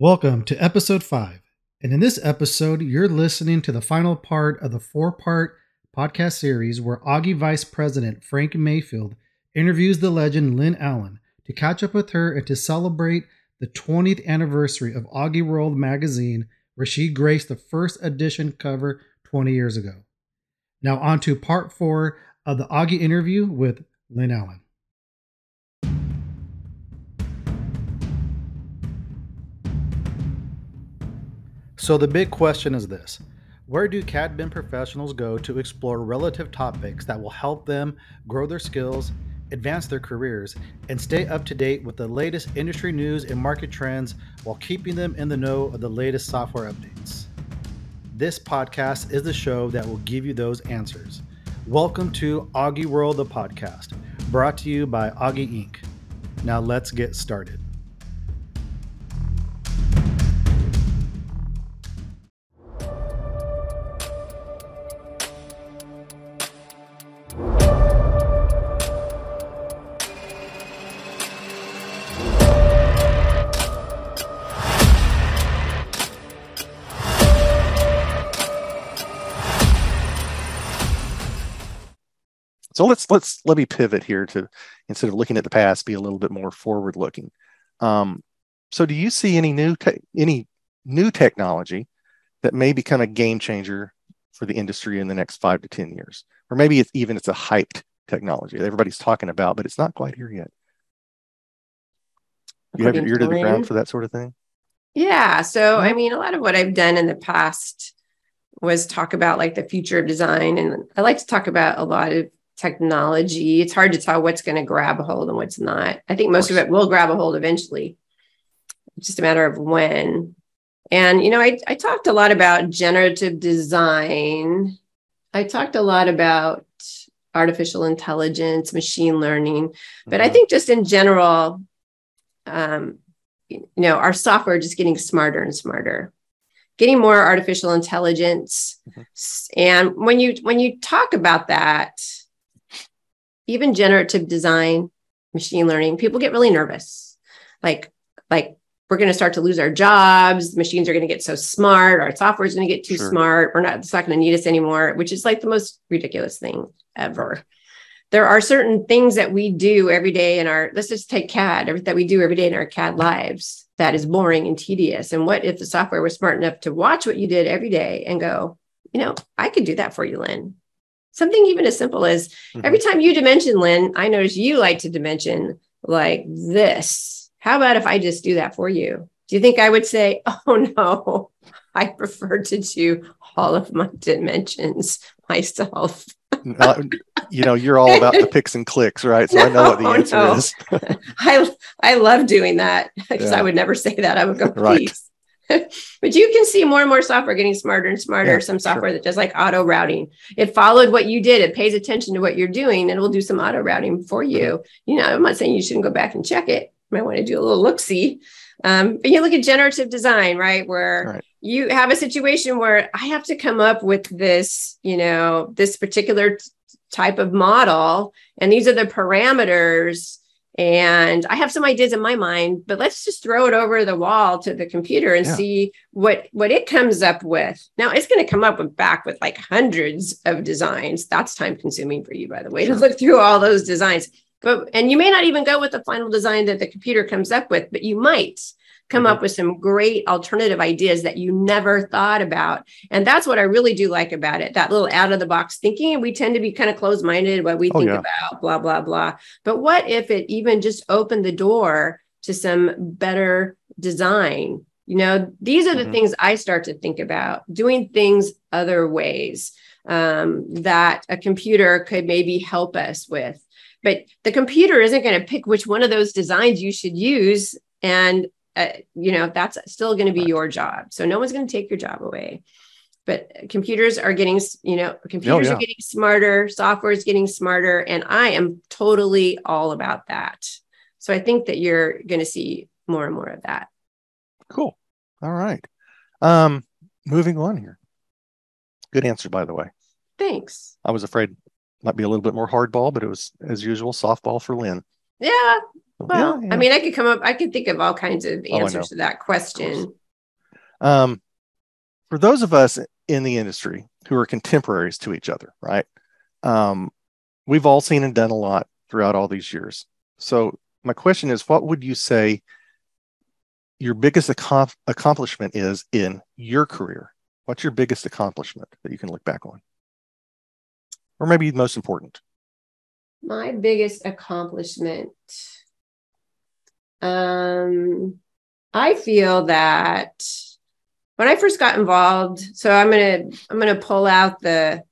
Welcome to episode 5. And in this episode, you're listening to the final part of the four part podcast series where AUGI Vice President Frank Mayfield interviews the legend Lynn Allen to catch up with her and to celebrate the 20th anniversary of AUGIWorld magazine, where she graced the first edition cover 20 years ago. Now, on to part four of the AUGI interview with Lynn Allen. So, the big question is this Where do CAD BIM professionals go to explore relative topics that will help them grow their skills, advance their careers, and stay up to date with the latest industry news and market trends while keeping them in the know of the latest software updates? This podcast is the show that will give you those answers. Welcome to AUGIWorld, the podcast, brought to you by AUGI Inc. Now, let's get started. So let's let's let me pivot here to instead of looking at the past, be a little bit more forward looking. Um, so do you see any new te- any new technology that may become a game changer for the industry in the next five to ten years, or maybe it's even it's a hyped technology that everybody's talking about, but it's not quite here yet. You have your ear to the ground for that sort of thing. Yeah. So I mean, a lot of what I've done in the past was talk about like the future of design, and I like to talk about a lot of technology. It's hard to tell what's going to grab a hold and what's not. I think most of, of it will grab a hold eventually. It's just a matter of when. And, you know, I, I talked a lot about generative design. I talked a lot about artificial intelligence, machine learning, but mm-hmm. I think just in general, um, you know, our software just getting smarter and smarter getting more artificial intelligence mm-hmm. and when you when you talk about that even generative design, machine learning, people get really nervous. Like, like we're going to start to lose our jobs. Machines are going to get so smart. Our software is going to get too sure. smart. We're not, it's not going to need us anymore, which is like the most ridiculous thing ever. There are certain things that we do every day in our, let's just take CAD, that we do every day in our CAD lives that is boring and tedious. And what if the software was smart enough to watch what you did every day and go, you know, I could do that for you, Lynn something even as simple as mm-hmm. every time you dimension, Lynn, I notice you like to dimension like this. How about if I just do that for you? Do you think I would say, oh no, I prefer to do all of my dimensions myself? uh, you know, you're all about the picks and clicks, right? So no, I know what the answer no. is. I I love doing that because yeah. I would never say that. I would go, please. Right. but you can see more and more software getting smarter and smarter. Yeah, Some software sure. that does like auto routing. It followed what you did. It pays attention to what you're doing and it will do some auto routing for you. You know, I'm not saying you shouldn't go back and check it. You might want to do a little look see. Um, but you look at generative design, right? Where right. you have a situation where I have to come up with this, you know, this particular t- type of model, and these are the parameters and i have some ideas in my mind but let's just throw it over the wall to the computer and yeah. see what what it comes up with now it's going to come up with back with like hundreds of designs that's time consuming for you by the way sure. to look through all those designs but and you may not even go with the final design that the computer comes up with but you might come mm-hmm. up with some great alternative ideas that you never thought about. And that's what I really do like about it that little out of the box thinking. We tend to be kind of closed minded what we oh, think yeah. about, blah, blah, blah. But what if it even just opened the door to some better design? You know, these are the mm-hmm. things I start to think about doing things other ways um, that a computer could maybe help us with. But the computer isn't going to pick which one of those designs you should use and uh, you know that's still going to be your job. So no one's going to take your job away. But computers are getting you know computers oh, yeah. are getting smarter software is getting smarter and i am totally all about that. So i think that you're going to see more and more of that. Cool. All right. Um moving on here. Good answer by the way. Thanks. I was afraid might be a little bit more hardball but it was as usual softball for lynn. Yeah Well, yeah, yeah. I mean, I could come up, I could think of all kinds of oh, answers oh, to that question. Um, for those of us in the industry who are contemporaries to each other, right? Um, we've all seen and done a lot throughout all these years. So, my question is what would you say your biggest ac- accomplishment is in your career? What's your biggest accomplishment that you can look back on? Or maybe most important? My biggest accomplishment. Um, I feel that when I first got involved, so I'm gonna I'm gonna pull out the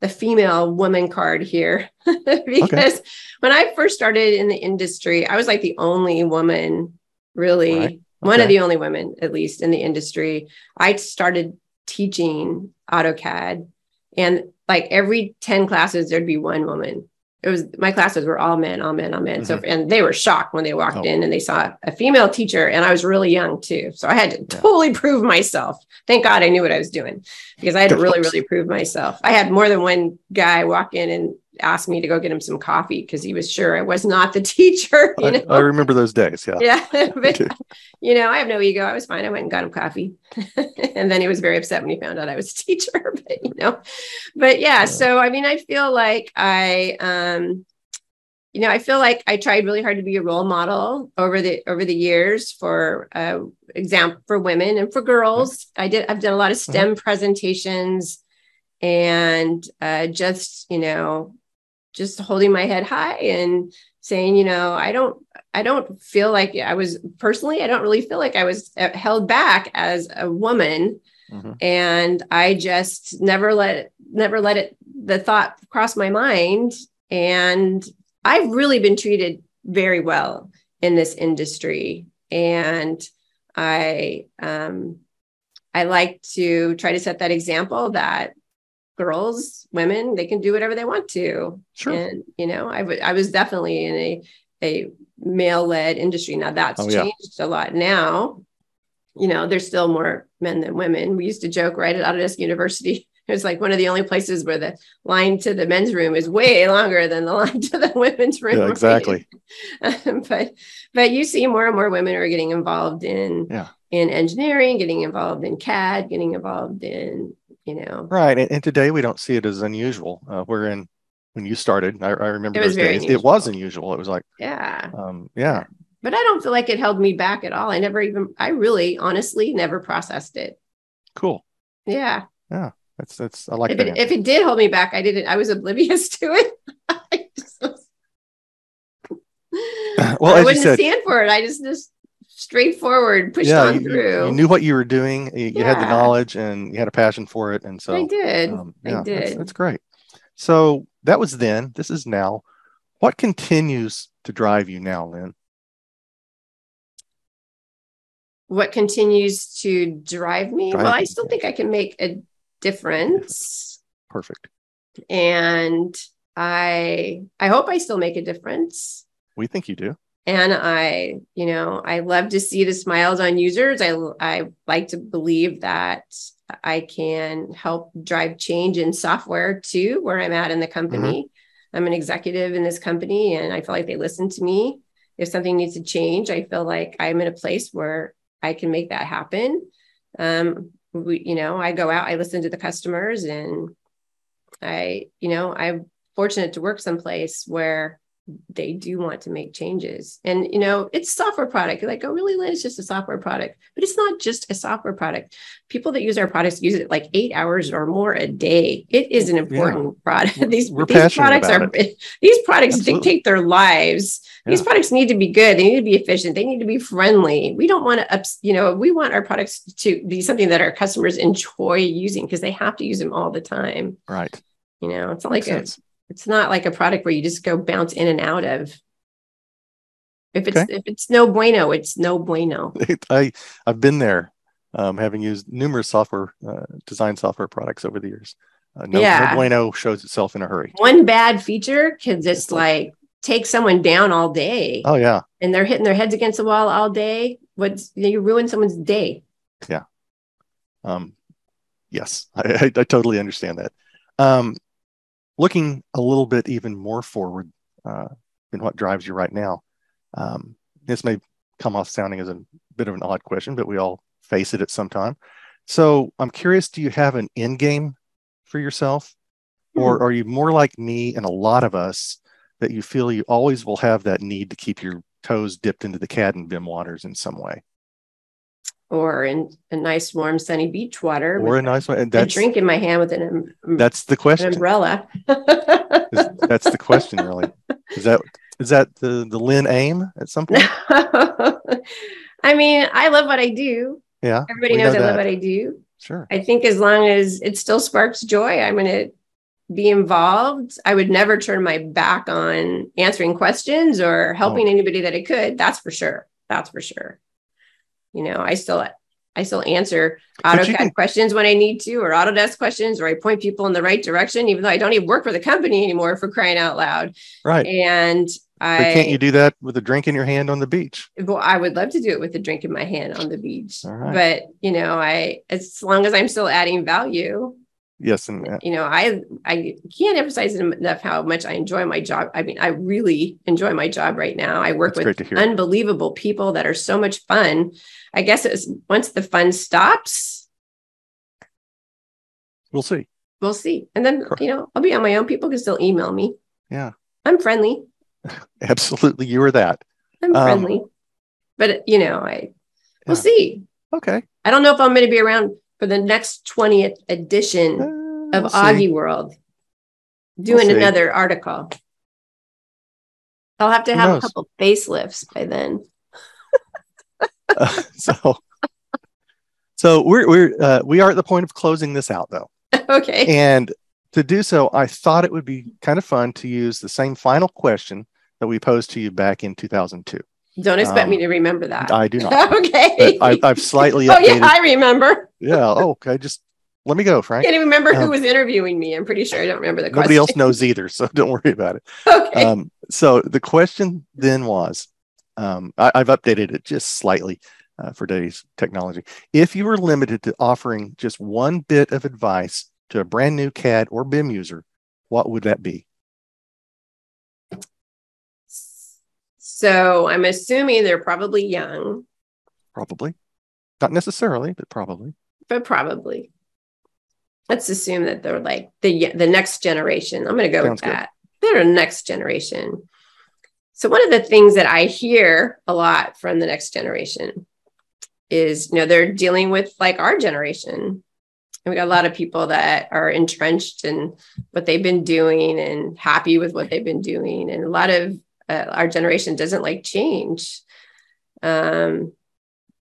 the female woman card here because okay. when I first started in the industry, I was like the only woman, really, right. okay. one of the only women, at least in the industry. I started teaching AutoCAD, and like every 10 classes, there'd be one woman it was my classes were all men, all men, all men. Mm-hmm. So and they were shocked when they walked oh. in and they saw a female teacher, and I was really young too. So I had to yeah. totally prove myself. Thank God I knew what I was doing because I had to really, really prove myself. I had more than one guy walk in and asked me to go get him some coffee because he was sure I was not the teacher. You know? I, I remember those days. Yeah. Yeah. but, you know, I have no ego. I was fine. I went and got him coffee. and then he was very upset when he found out I was a teacher. But, you know, but yeah. So, I mean, I feel like I, um, you know, I feel like I tried really hard to be a role model over the over the years for uh, example for women and for girls. I did. I've done a lot of STEM mm-hmm. presentations, and uh, just you know, just holding my head high and saying, you know, I don't, I don't feel like I was personally, I don't really feel like I was uh, held back as a woman. Mm-hmm. And I just never let, never let it, the thought cross my mind. And I've really been treated very well in this industry. And I, um, I like to try to set that example that girls, women, they can do whatever they want to. Sure. And you know, I, w- I was definitely in a a male led industry. Now that's oh, changed yeah. a lot now. You know, there's still more men than women. We used to joke right at Autodesk University. It's like one of the only places where the line to the men's room is way longer than the line to the women's room. Yeah, exactly. but but you see more and more women are getting involved in yeah. in engineering, getting involved in CAD, getting involved in you know. Right. And, and today we don't see it as unusual. Uh, wherein when you started, I, I remember those days, unusual. it was unusual. It was like, yeah. Um, yeah. But I don't feel like it held me back at all. I never even, I really honestly never processed it. Cool. Yeah. Yeah. That's, that's, I like if. It, if it did hold me back, I didn't, I was oblivious to it. well, I wouldn't said, stand for it. I just, just straightforward, pushed yeah, on you, through. You knew what you were doing. You, yeah. you, had the knowledge and you had a passion for it. And so I did. Um, yeah, I did. That's, that's, great. So that was then. This is now. What continues to drive you now, Lynn? What continues to drive me? Drive well, I still think I can make a difference. Perfect. And I I hope I still make a difference. We think you do and i you know i love to see the smiles on users. I i like to believe that i can help drive change in software too where i'm at in the company. Mm-hmm. i'm an executive in this company and i feel like they listen to me. If something needs to change i feel like i'm in a place where i can make that happen. Um we, you know i go out i listen to the customers and i you know i'm fortunate to work someplace where they do want to make changes. And you know, it's software product. You're like, oh, really, Lynn? It's just a software product. But it's not just a software product. People that use our products use it like eight hours or more a day. It is an important yeah. product. these, these products are it. these products Absolutely. dictate their lives. Yeah. These products need to be good. They need to be efficient. They need to be friendly. We don't want to ups, you know, we want our products to be something that our customers enjoy using because they have to use them all the time. Right. You know, it's not like a it's not like a product where you just go bounce in and out of. If it's okay. if it's no bueno, it's no bueno. I I've been there, um, having used numerous software uh, design software products over the years. Uh, no, yeah. no bueno shows itself in a hurry. One bad feature can just like, like take someone down all day. Oh yeah, and they're hitting their heads against the wall all day. What's you, you ruin someone's day. Yeah. Um. Yes, I, I, I totally understand that. Um, looking a little bit even more forward uh, than what drives you right now, Um, this may come off sounding as a bit of an odd question, but we all face it at some time. So I'm curious, do you have an end game for yourself? Mm-hmm. Or are you more like me and a lot of us that you feel you always will have that need to keep your toes dipped into the CAD and BIM waters in some way? Or in a nice warm sunny beach water. Or a nice one. And that's, a drink in my hand with an um, um, That's the question. umbrella. that's the question, really. Is that is that the the Lynn aim at some point? I mean, I love what I do. Yeah. Everybody knows know I love what I do. Sure. I think as long as it still sparks joy, I'm going to be involved. I would never turn my back on answering questions or helping oh. anybody that I could. That's for sure. That's for sure. You know, I still I still answer AutoCAD can- questions when I need to, or Autodesk questions, or I point people in the right direction, even though I don't even work for the company anymore for crying out loud. Right. And I but can't you do that with a drink in your hand on the beach? Well, I would love to do it with a drink in my hand on the beach. But you know, I as long as I'm still adding value. Yes, and you know, I I can't emphasize enough how much I enjoy my job. I mean, I really enjoy my job right now. I work with unbelievable people that are so much fun. I guess it's once the fun stops, we'll see. We'll see, and then you know, I'll be on my own. People can still email me. Yeah, I'm friendly. Absolutely, you are that. I'm um, friendly, but you know, I we'll see. Okay. I don't know if I'm going to be around for the next 20th edition uh, of we'll AUGIWorld doing we'll another article. I'll have to have a couple facelifts by then. uh, so, so we're we're uh, we are at the point of closing this out, though. okay. And to do so, I thought it would be kind of fun to use the same final question that we posed to you back in 2002. Don't expect um, me to remember that. I do not. okay. I, have slightly. oh yeah, I remember. yeah. Oh, okay. Just let me go, Frank. I can't even remember um, who was interviewing me. I'm pretty sure I don't remember the nobody question. Nobody else knows either, so don't worry about it. Okay. Um, so the question then was, um, I, have updated it just slightly uh, for today's technology. If you were limited to offering just one bit of advice to a brand new CAD or BIM user, what would that be? So I'm assuming they're probably young. Probably. Not necessarily, but probably. But probably. Let's assume that they're like the the next generation. I'm going to go Sounds with that. Good. They're a next generation. So one of the things that I hear a lot from the next generation is, you know, they're dealing with like our generation. And we got a lot of people that are entrenched in what they've been doing and happy with what they've been doing, and a lot of uh, our generation doesn't like change um,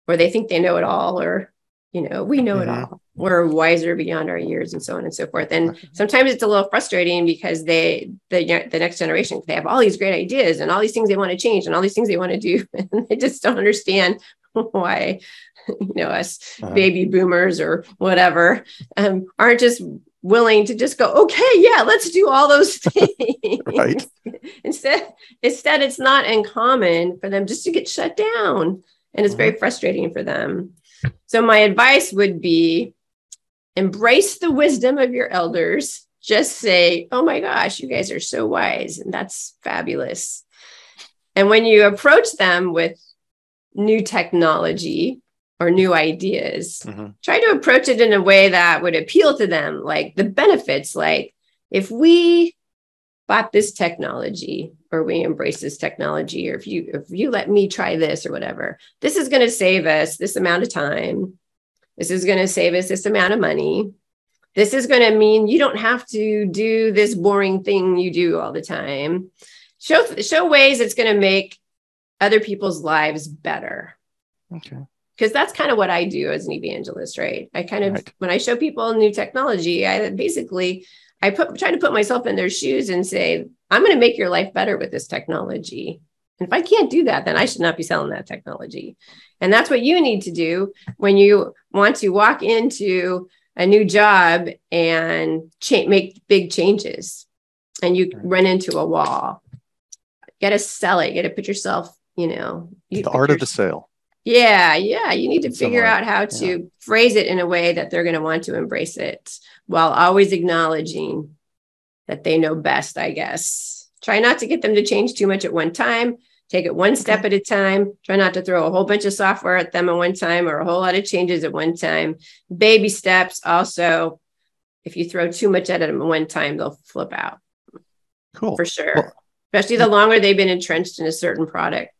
or they think they know it all or you know we know mm-hmm. it all we're wiser beyond our years and so on and so forth and sometimes it's a little frustrating because they the, the next generation they have all these great ideas and all these things they want to change and all these things they want to do and they just don't understand why you know us uh-huh. baby boomers or whatever um, aren't just willing to just go, okay, yeah, let's do all those things. right. Instead, instead, it's not uncommon for them just to get shut down. And it's very mm-hmm. frustrating for them. So my advice would be embrace the wisdom of your elders. Just say, oh my gosh, you guys are so wise. And that's fabulous. And when you approach them with new technology, or new ideas. Mm-hmm. try to approach it in a way that would appeal to them like the benefits like if we bought this technology or we embrace this technology or if you if you let me try this or whatever this is going to save us this amount of time. This is going to save us this amount of money. This is going to mean you don't have to do this boring thing you do all the time. Show show ways it's going to make other people's lives better. Okay because that's kind of what I do as an evangelist, right? I kind of right. when I show people new technology, I basically I put try to put myself in their shoes and say, I'm going to make your life better with this technology. And if I can't do that, then I should not be selling that technology. And that's what you need to do when you want to walk into a new job and cha- make big changes and you right. run into a wall. You got to sell it. You got to put yourself, you know, you the art of the sale. Yeah, yeah. You need to figure out how to yeah. phrase it in a way that they're going to want to embrace it while always acknowledging that they know best, I guess. Try not to get them to change too much at one time. Take it one step at a time. Try not to throw a whole bunch of software at them at one time or a whole lot of changes at one time. Baby steps. Also, if you throw too much at them at one time, they'll flip out. Cool. For sure. Well, Especially the longer they've been entrenched in a certain product.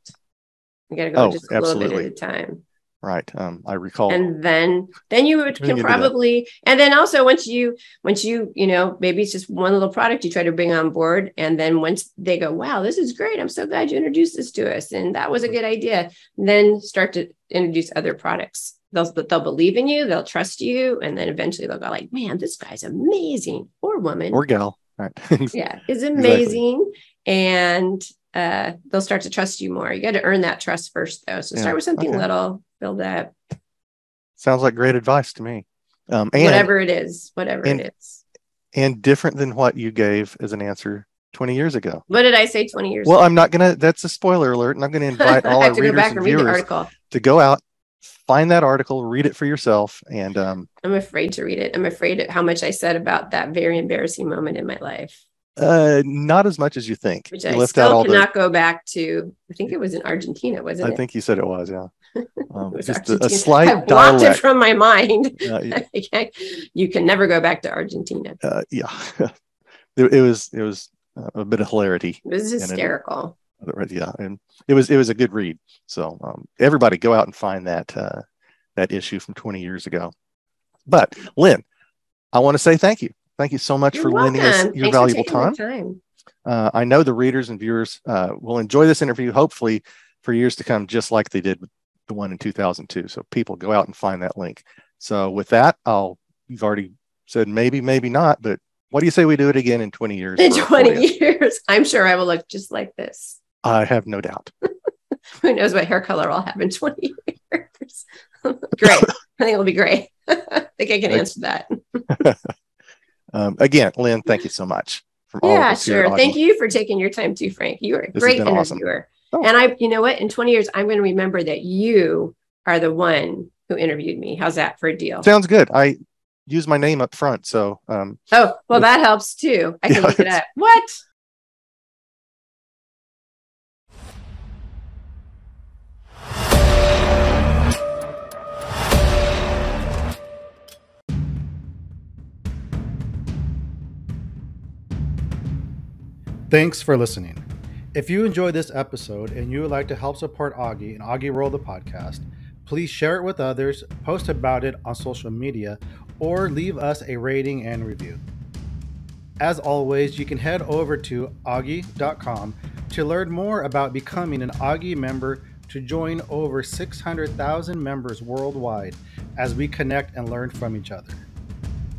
You got to go oh, just a absolutely. little bit at a time. Right um, i recall and then then you would, can probably and then also once you once you you know maybe it's just one little product you try to bring on board and then once they go wow this is great. I'm so glad you introduced this to us and that was a good idea then start to introduce other products. They'll they'll believe in you they'll trust you and then eventually they'll go like man this guy's amazing or woman. Or gal right. Yeah is amazing exactly. and uh, they'll start to trust you more. You got to earn that trust first, though. So yeah. start with something okay. little, build that. Sounds like great advice to me. Um, and, whatever it is, whatever and, it is. And different than what you gave as an answer 20 years ago. What did I say 20 years well, ago? Well, I'm not going to, that's a spoiler alert. And I'm going to invite all our readers and, and viewers to go out, find that article, read it for yourself. And um, I'm afraid to read it. I'm afraid of how much I said about that very embarrassing moment in my life. Uh, not as much as you think. Which you I still cannot the... go back to. I think it was in Argentina, wasn't I it? I think you said it was. Yeah. Um, was just a, a, slight. I blocked dialect. it from my mind. Uh, yeah. you can never go back to Argentina. Uh, yeah, it, it, was. It was a bit of hilarity. It was hysterical. It, yeah, and it was. It was a good read. So um, everybody, go out and find that uh, that issue from 20 years ago. But Lynn, I want to say thank you Thank you so much You're for welcome. lending us your Thanks valuable time. time. Uh, I know the readers and viewers uh, will enjoy this interview, hopefully, for years to come, just like they did with the one in 2002. So people go out and find that link. So with that, I'll. You've already said maybe, maybe not, but what do you say we do it again in 20 years? In 20 years, I'm sure I will look just like this. I have no doubt. Who knows what hair color I'll have in 20 years? great. I think it'll be great. I think I can answer that. Um, again, Lynn, thank you so much. yeah, sure. Thank you for taking your time too, Frank. You are a this great interviewer. Awesome. Oh. And I, you know what? In 20 years, I'm going to remember that you are the one who interviewed me. How's that for a deal? Sounds good. I use my name up front. So, um, oh, well, that helps too. I can yeah, look it up. What? Thanks for listening. If you enjoyed this episode and you would like to help support AUGI and AUGIWorld the podcast, please share it with others, post about it on social media, or leave us a rating and review. As always, you can head over to augi.com to learn more about becoming an AUGI member to join over 600,000 members worldwide as we connect and learn from each other.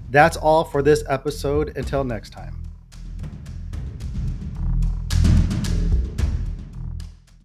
That's all for this episode. Until next time.